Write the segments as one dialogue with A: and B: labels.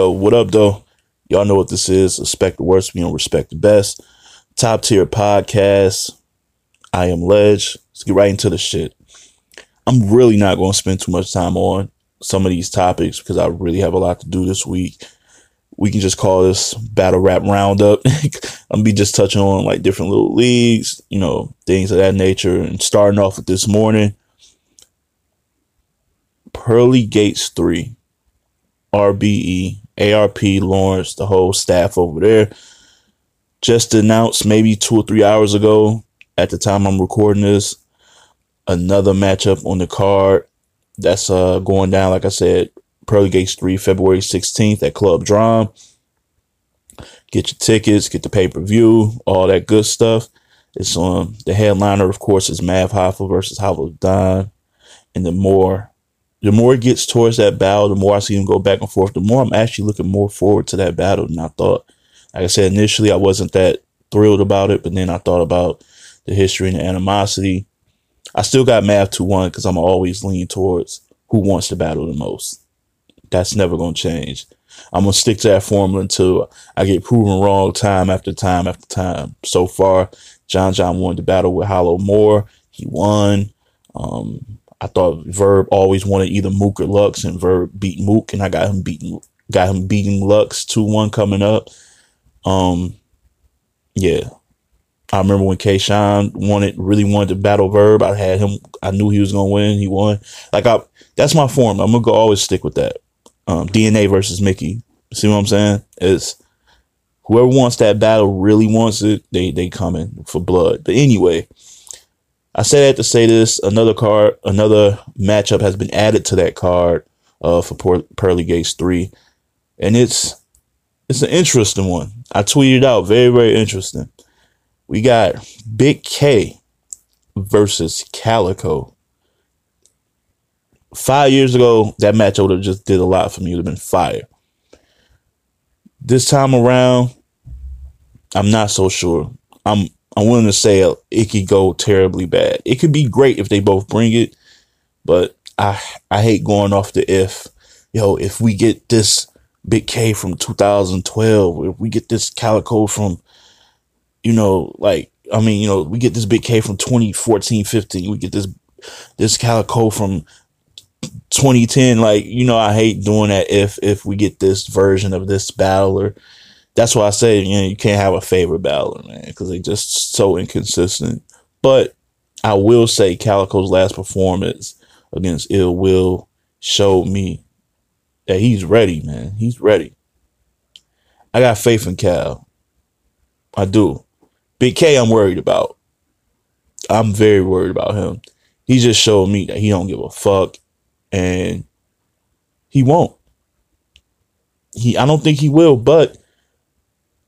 A: Yo, what up, though? Y'all know what this is. Respect the worst, we don't respect the best. Top tier podcast. I am Ledge. Let's get right into the shit. I'm really not going to spend too much time on some of these topics because I really have a lot to do this week. We can just call this battle rap roundup. I'm be just touching on like different little leagues, you know, things of that nature. And starting off with this morning, Pearly Gates 3, RBE, ARP, Lawrence, the whole staff over there. Just announced maybe two or three hours ago at the time I'm recording this another matchup on the card. That's uh going down like I said Pearly Gates 3 February 16th at Club Drum. Get your tickets get the pay-per-view all that good stuff. It's on the headliner of course is Mav Hoffa versus Hollow Da Don. And the more the more it gets towards that battle, the more I see him go back and forth, the more I'm actually looking more forward to that battle than I thought. Like I said, initially I wasn't that thrilled about it, but then I thought about the history and the animosity. I still got Mav 2 1 because I'm always leaning towards who wants to battle the most. That's never going to change. I'm going to stick to that formula until I get proven wrong time after time after time. So far, John John won the battle with Hollow More. He won. Um, I thought Verb always wanted either Mook or Lux, and Verb beat Mook, and I got him beating got him beating Lux two one coming up. Um, yeah, I remember when K Shine wanted really wanted to battle Verb. I had him. I knew he was gonna win. He won. Like I, that's my form. I'm gonna go always stick with that. Um, DNA versus Mickey. See what I'm saying? It's whoever wants that battle really wants it. They they coming for blood. But anyway, I say that to say this: another card, another matchup has been added to that card uh, for Pearly Gates three, and it's it's an interesting one. I tweeted out very very interesting. We got Big K versus Calico. Five years ago, that match would have just did a lot for me. It would have been fire. This time around, I'm not so sure. I'm I'm willing to say uh, it could go terribly bad. It could be great if they both bring it, but I I hate going off the if. Yo, if we get this Big K from 2012, if we get this Calico from, you know, like I mean, you know, we get this Big K from 2014, 15, we get this this Calico from 2010. Like, you know, I hate doing that if if we get this version of this battler that's why I say you know you can't have a favorite battler, man, because they just so inconsistent. But I will say Calico's last performance against Ill Will showed me that he's ready, man. He's ready. I got faith in Cal. I do. Big K, I'm worried about. I'm very worried about him. He just showed me that he don't give a fuck, and he won't. He, I don't think he will, but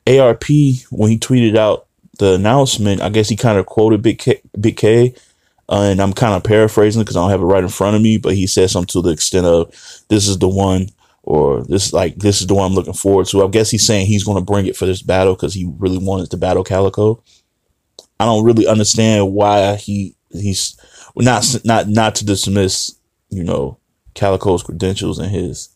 A: ARP when he tweeted out the announcement, I guess he kind of quoted Big K, Big K uh, and I'm kind of paraphrasing because I don't have it right in front of me, but he said something to the extent of, "This is the one," or "This like this is the one I'm looking forward to." I guess he's saying he's going to bring it for this battle because he really wanted to battle Calico. I don't really understand why he he's not not not to dismiss you know Calico's credentials and his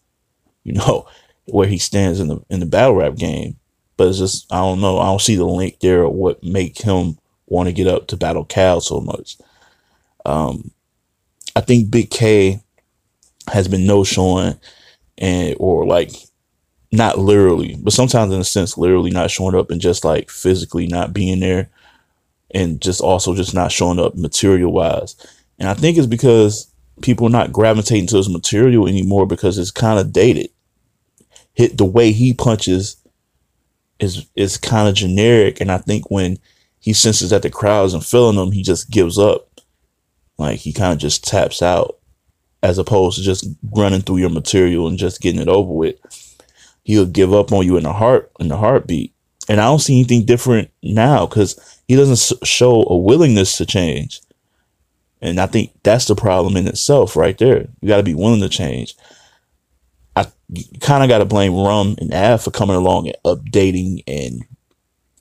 A: you know where he stands in the in the battle rap game but it's just I don't know. I don't see the link there or what make him want to get up to battle Cal so much. Um, I think Big K has been no showing and or like not literally, but sometimes in a sense literally not showing up and just like physically not being there and just also just not showing up material wise. And I think it's because people are not gravitating to his material anymore because it's kind of dated. Hit the way he punches is is kind of generic, and I think when he senses that the crowd isn't feeling him, he just gives up. Like he kind of just taps out, as opposed to just running through your material and just getting it over with. He'll give up on you in the heart in the heartbeat, and I don't see anything different now because he doesn't show a willingness to change. And I think that's the problem in itself, right there. You got to be willing to change you kind of got to blame Rum and Av for coming along and updating and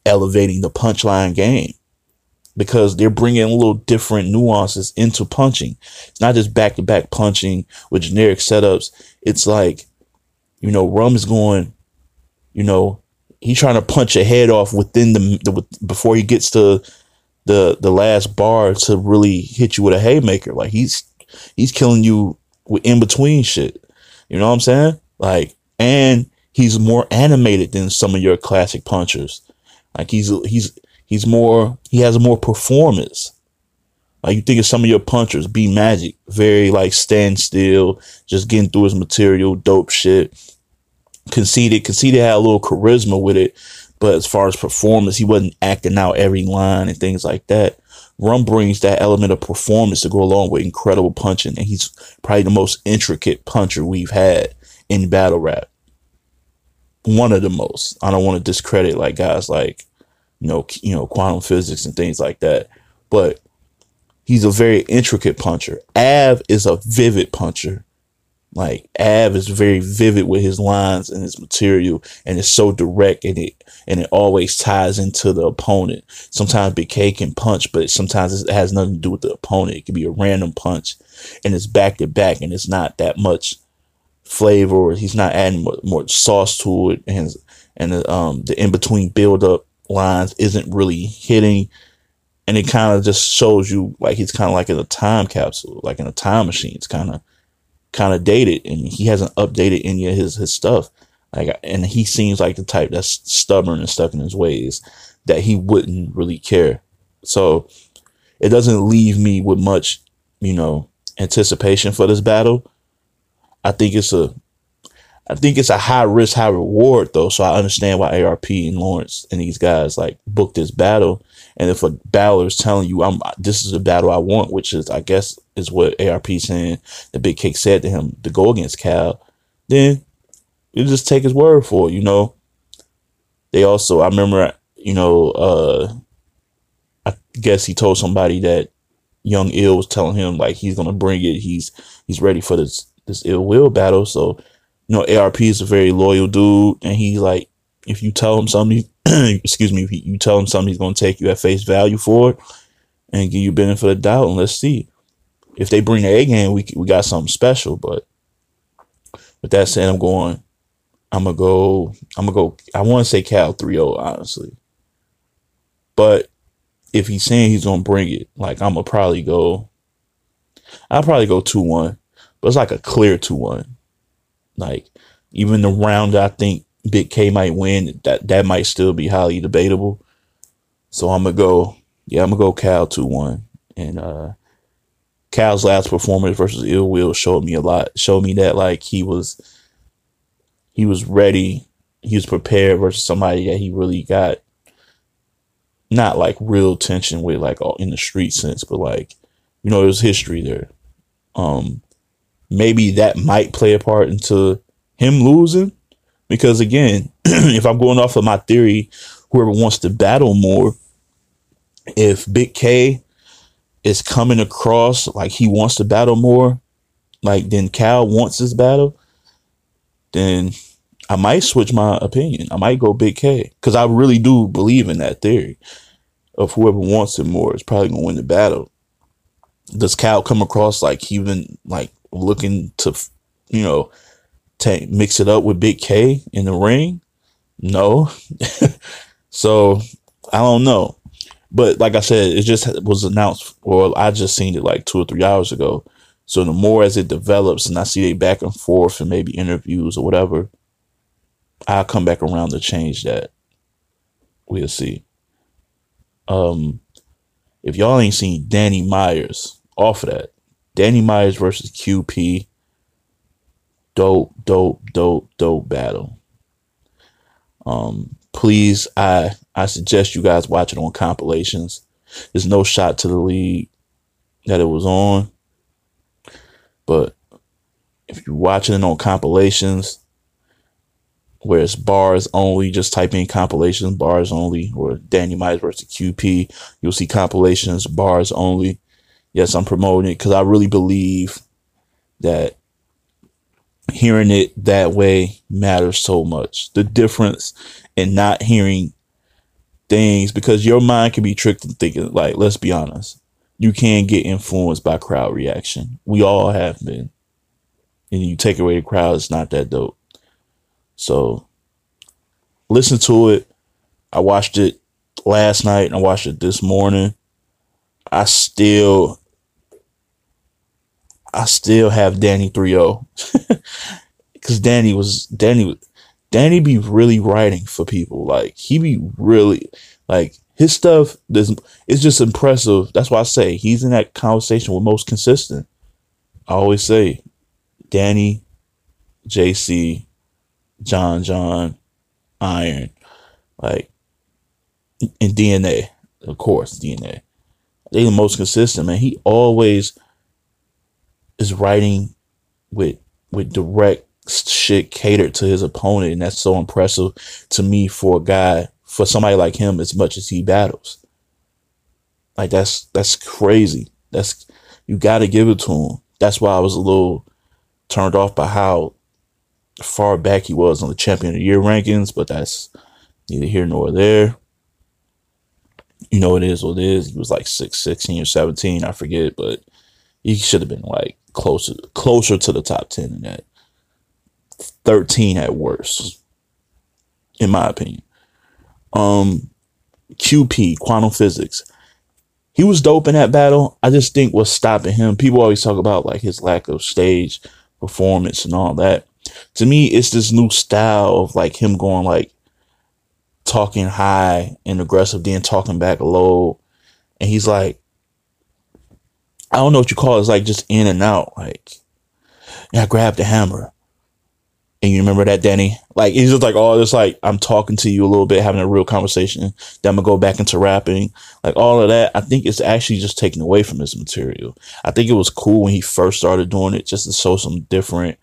A: elevating the punchline game because they're bringing a little different nuances into punching. It's not just back to back punching with generic setups. It's like, You know, Rum is going, you know, he's trying to punch a head off within the, the before he gets to the the last bar to really hit you with a haymaker. Like he's he's killing you with in between shit. You know what I'm saying? Like, and he's more animated than some of your classic punchers. Like he's he's he's more he has more performance. Like you think of some of your punchers, B Magic, very like stand still, just getting through his material, dope shit. Conceited, Conceited had a little charisma with it, but as far as performance, he wasn't acting out every line and things like that. Rum brings that element of performance to go along with incredible punching, and he's probably the most intricate puncher we've had in battle rap. One of the most. I don't want to discredit like guys like, you know, you know, quantum physics and things like that, but he's a very intricate puncher. Av is a vivid puncher. Like Av is very vivid with his lines and his material, and it's so direct, and it and it always ties into the opponent. Sometimes Big K can punch, but sometimes it has nothing to do with the opponent. It could be a random punch, and it's back to back, and it's not that much flavor. He's not adding more, more sauce to it, and and the, um the in between build up lines isn't really hitting and it kind of just shows you like he's kind of like in a time capsule, like in a time machine. It's kind of kind of dated, and he hasn't updated any of his his stuff. Like, and he seems like the type that's stubborn and stuck in his ways that he wouldn't really care. So it doesn't leave me with much, you know, anticipation for this battle. I think it's a I think it's a high risk, high reward though. So I understand why ARP and Lawrence and these guys like booked this battle. And if a battler is telling you, "I'm this is a battle I want," which is I guess is what ARP saying the Big K said to him to go against Cal, then you just take his word for it. You know. They also, I remember, you know, uh, I guess he told somebody that Young Ill was telling him like he's gonna bring it. He's he's ready for this this ill will battle. So you know, ARP is a very loyal dude, and he's like, if you tell him something, excuse me, if you tell him something, he's gonna take you at face value for it and give you benefit of doubt, and let's see if they bring the A game, we we got something special. But with that said, I'm going. I'm gonna go. I'm gonna go. I want to say Cal 3-0, honestly, but if he's saying he's gonna bring it, like I'm gonna probably go. I'll probably go two one, but it's like a clear two one. Like even the round I think Big K might win, that that might still be highly debatable. So I'm gonna go, yeah, I'm gonna go Cal two one. And uh Cal's last performance versus Ill Will showed me a lot. Showed me that like he was he was ready, he was prepared versus somebody that he really got not like real tension with like all in the street sense, but like, you know, there's history there. Um maybe that might play a part into him losing. Because again, if I'm going off of my theory, whoever wants to battle more, if Big K is coming across like he wants to battle more, like then Cal wants his battle, then I might switch my opinion. I might go Big K because I really do believe in that theory of whoever wants it more is probably gonna win the battle. Does Cal come across like he been like looking to, you know, take mix it up with Big K in the ring? No. so I don't know. But like I said, it just was announced, or I just seen it like two or three hours ago. So the more as it develops and I see they back and forth and maybe interviews or whatever, I'll come back around to change that. We'll see. Um, if y'all ain't seen Danny Myers off of that, Danny Myers versus QP. Dope, dope, dope, dope battle. Um, please, I I suggest you guys watch it on compilations. There's no shot to the league that it was on, but if you're watching it on compilations, where it's bars only, just type in compilations, bars only, or Danny Myers versus QP. You'll see compilations, bars only yes, I'm promoting it because I really believe that hearing it that way matters so much. The difference in not hearing things because your mind can be tricked into thinking, like, let's be honest, you can get influenced by crowd reaction. We all have been. And you take away the crowd, it's not that dope. So listen to it. I watched it last night and I watched it this morning. I still I still have Danny 3-0. Cause Danny was Danny Danny be really writing for people. Like he be really like his stuff is it's just impressive. That's why I say he's in that conversation with most consistent. I always say Danny, JC, John John, Iron, like and DNA, of course, DNA. They the most consistent, man. He always is writing with with direct shit catered to his opponent, and that's so impressive to me for a guy, for somebody like him, as much as he battles. Like that's that's crazy. That's you got to give it to him. That's why I was a little turned off by how far back he was on the champion of the year rankings, but that's neither here nor there. You know, it is what it is. He was like six, 16 or 17, I forget, but he should have been like closer closer to the top 10 than that. 13 at worst, in my opinion. Um, QP, quantum physics. He was dope in that battle. I just think what's stopping him, people always talk about like his lack of stage performance and all that. To me, it's this new style of like him going like talking high and aggressive, then talking back low. And he's like, I don't know what you call it. It's like just in and out. Like, yeah, I grabbed the hammer. And you remember that, Danny? Like he's just like, oh, it's like I'm talking to you a little bit, having a real conversation. Then I'm gonna go back into rapping, like all of that. I think it's actually just taken away from his material. I think it was cool when he first started doing it, just to show some different,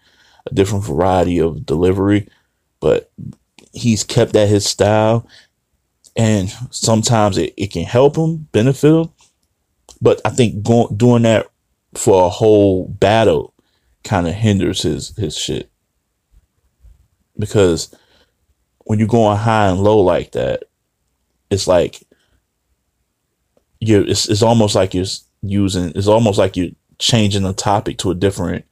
A: a different variety of delivery. But he's kept at his style, and sometimes it, it can help him benefit him. But I think going doing that for a whole battle kind of hinders his his shit because when you're going high and low like that, it's like you it's it's almost like you're using it's almost like you're changing the topic to a different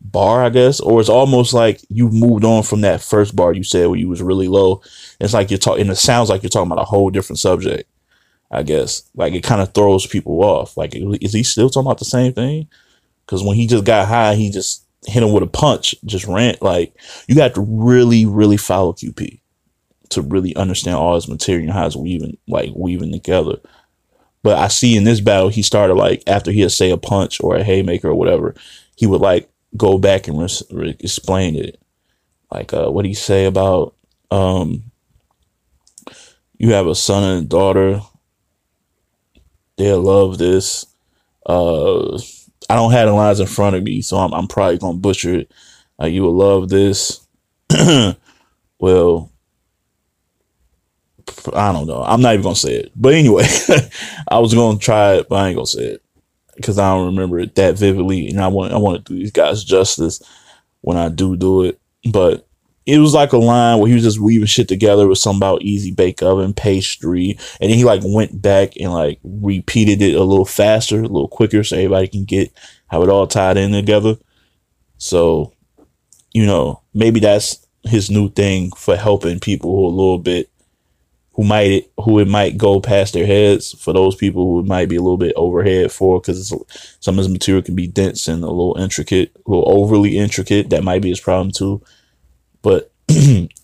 A: bar, I guess, or it's almost like you moved on from that first bar you said where you was really low. It's like you're talking, and it sounds like you're talking about a whole different subject. I guess like it kind of throws people off. Like, is he still talking about the same thing? Because when he just got high, he just hit him with a punch, just ran. Like you got to really, really follow QP to really understand all his material and how it's weaving, like weaving together. But I see in this battle, he started like after he had say a punch or a haymaker or whatever, he would like go back and re- re- explain it. Like uh, what you say about um, you have a son and a daughter. They'll love this. Uh, I don't have the lines in front of me, so I'm, I'm probably gonna butcher it. Uh, you will love this. well, I don't know. I'm not even gonna say it. But anyway, I was gonna try it, but I ain't gonna say it because I don't remember it that vividly, and I want I want to do these guys justice when I do do it. But it was like a line where he was just weaving shit together with something about easy bake oven pastry, and then he like went back and like repeated it a little faster, a little quicker, so everybody can get how it all tied in together. So, you know, maybe that's his new thing for helping people who are a little bit who might who it might go past their heads for those people who might be a little bit overhead for because some of his material can be dense and a little intricate, a little overly intricate. That might be his problem too. But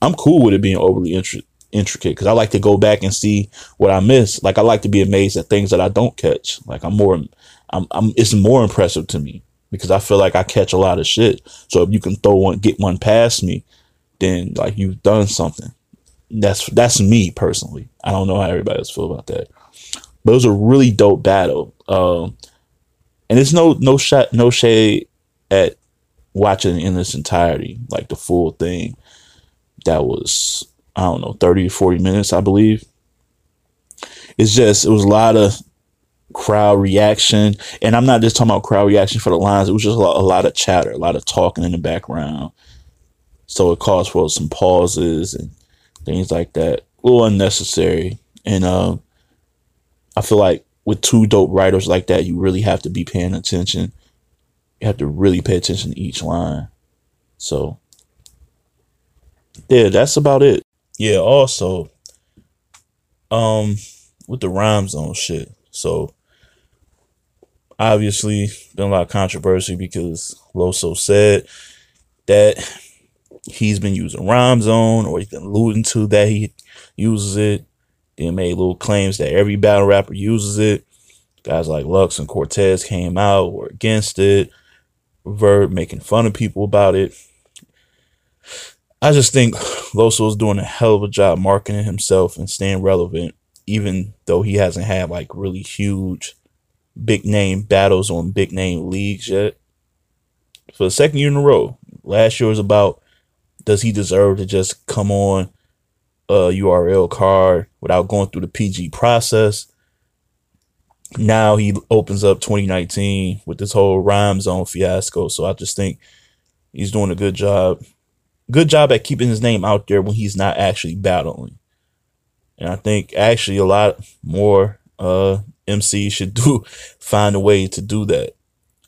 A: I'm cool with it being overly intri- intricate because I like to go back and see what I miss. Like I like to be amazed at things that I don't catch. Like I'm more, I'm, I'm, it's more impressive to me because I feel like I catch a lot of shit. So if you can throw one, get one past me, then like you've done something. That's that's me personally. I don't know how everybody else feel about that, but it was a really dope battle. Um, and it's no no shot no shade at watching in its entirety, like the full thing. That was, I don't know, 30 to 40 minutes, I believe. It's just, it was a lot of crowd reaction. And I'm not just talking about crowd reaction for the lines, it was just a lot, a lot of chatter, a lot of talking in the background. So it caused for some pauses and things like that. A little unnecessary. And um, I feel like with two dope writers like that, you really have to be paying attention you have to really pay attention to each line. So yeah, that's about it. Yeah, also, um, with the Rhymezone shit. So obviously been a lot of controversy because Loso said that he's been using Rhymezone or he's been alluding to that he uses it. Then made little claims that every battle rapper uses it. Guys like Lux and Cortez came out, were against it. Verb making fun of people about it. I just think Loso is doing a hell of a job marketing himself and staying relevant, even though he hasn't had like really huge, big name battles on big name leagues yet. For the second year in a row, last year was about does he deserve to just come on a URL card without going through the PG process? Now he opens up 2019 with this whole Rhymezone fiasco. So I just think he's doing a good job good job at keeping his name out there when he's not actually battling. And I think actually a lot more uh MCs should do find a way to do that.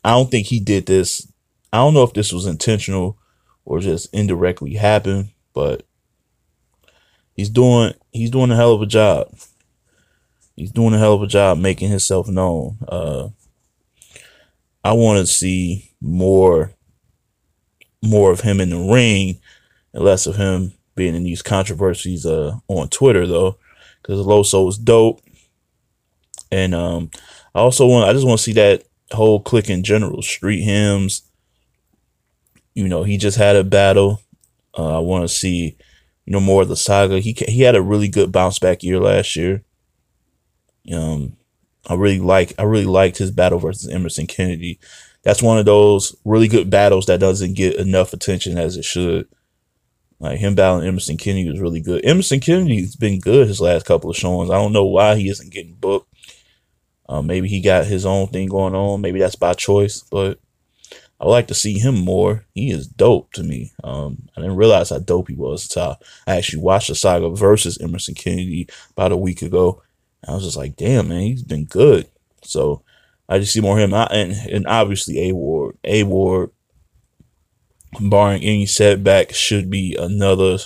A: I don't think he did this. I don't know if this was intentional or just indirectly happened, but he's doing he's doing a hell of a job. He's doing a hell of a job making himself known. Uh I want to see more more of him in the ring and less of him being in these controversies uh, on Twitter though, because Loso is dope, and um, I also want I just want to see that whole clique in general, street hymns. You know, he just had a battle. Uh, I want to see, you know, more of the saga. He he had a really good bounce back year last year. Um, I really like I really liked his battle versus Emerson Kennedy. That's one of those really good battles that doesn't get enough attention as it should. Like him battling Emerson Kennedy was really good. Emerson Kennedy's been good his last couple of showings. I don't know why he isn't getting booked. Uh, maybe he got his own thing going on. Maybe that's by choice, but I would like to see him more. He is dope to me. Um, I didn't realize how dope he was until I actually watched the saga versus Emerson Kennedy about a week ago. I was just like, damn, man, he's been good. So I just see more him. and, and obviously A Ward. A Ward barring any setback, should be another.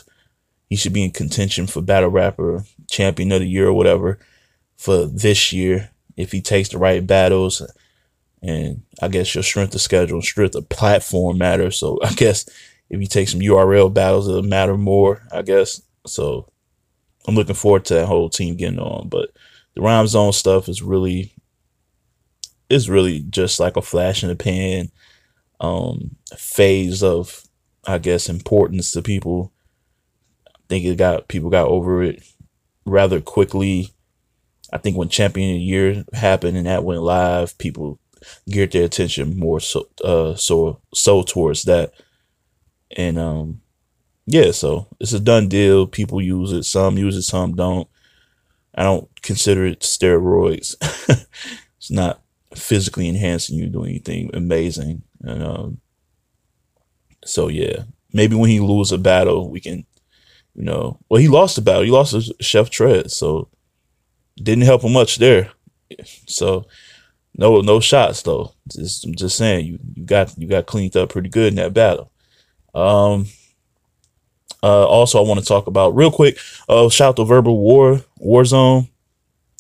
A: He should be in contention for battle rapper champion of the year or whatever for this year if he takes the right battles. And I guess your strength of schedule, strength of platform matters. So I guess if you take some URL battles, it'll matter more. I guess so. I'm looking forward to that whole team getting on. But the Rhymezone stuff is really, is really just like a flash in the pan um, phase of, I guess, importance to people. I think it got people got over it rather quickly. I think when Champion of the Year happened and that went live, people geared their attention more so uh so so towards that. And um yeah, so it's a done deal. People use it, some use it, some don't. I don't consider it steroids. it's not physically enhancing you doing anything amazing. And um, so yeah, maybe when he lose a battle, we can, you know, well he lost a battle. He lost to Chef Tread, so didn't help him much there. So no no shots though. Just I'm just saying you you got you got cleaned up pretty good in that battle. Um. Uh, also, I want to talk about real quick. Uh, shout out to Verbal War Warzone.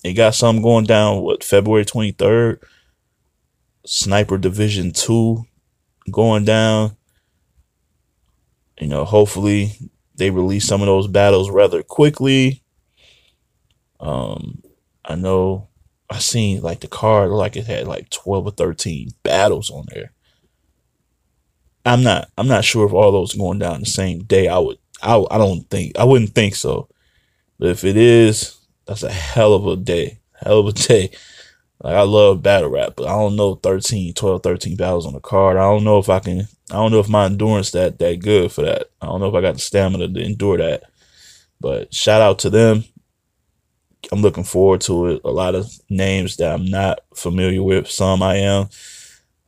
A: It got something going down. What February twenty third. Sniper Division 2 going down. You know, hopefully they release some of those battles rather quickly. Um, I know I seen like the card like it had like 12 or 13 battles on there. I'm not I'm not sure if all those going down the same day. I would I I don't think I wouldn't think so. But if it is, that's a hell of a day. Hell of a day. Like I love battle rap, but I don't know 13, 12, 13 battles on the card. I don't know if I can I don't know if my endurance that that good for that. I don't know if I got the stamina to endure that. But shout out to them. I'm looking forward to it. A lot of names that I'm not familiar with. Some I am.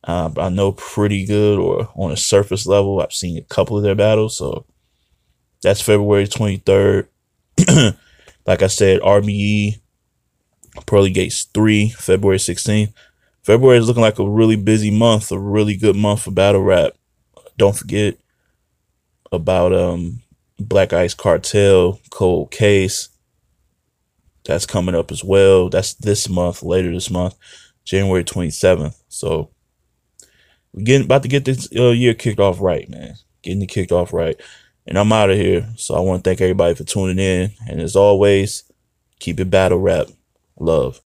A: Uh, I know pretty good or on a surface level. I've seen a couple of their battles. So that's February 23rd. like I said, RBE Pearly Gates 3, February 16th. February is looking like a really busy month, a really good month for battle rap. Don't forget about um Black Ice Cartel, Cold Case. That's coming up as well. That's this month, later this month, January 27th. So we're getting about to get this uh, year kicked off right, man. Getting it kicked off right. And I'm out of here. So I want to thank everybody for tuning in. And as always, keep it battle rap. Love.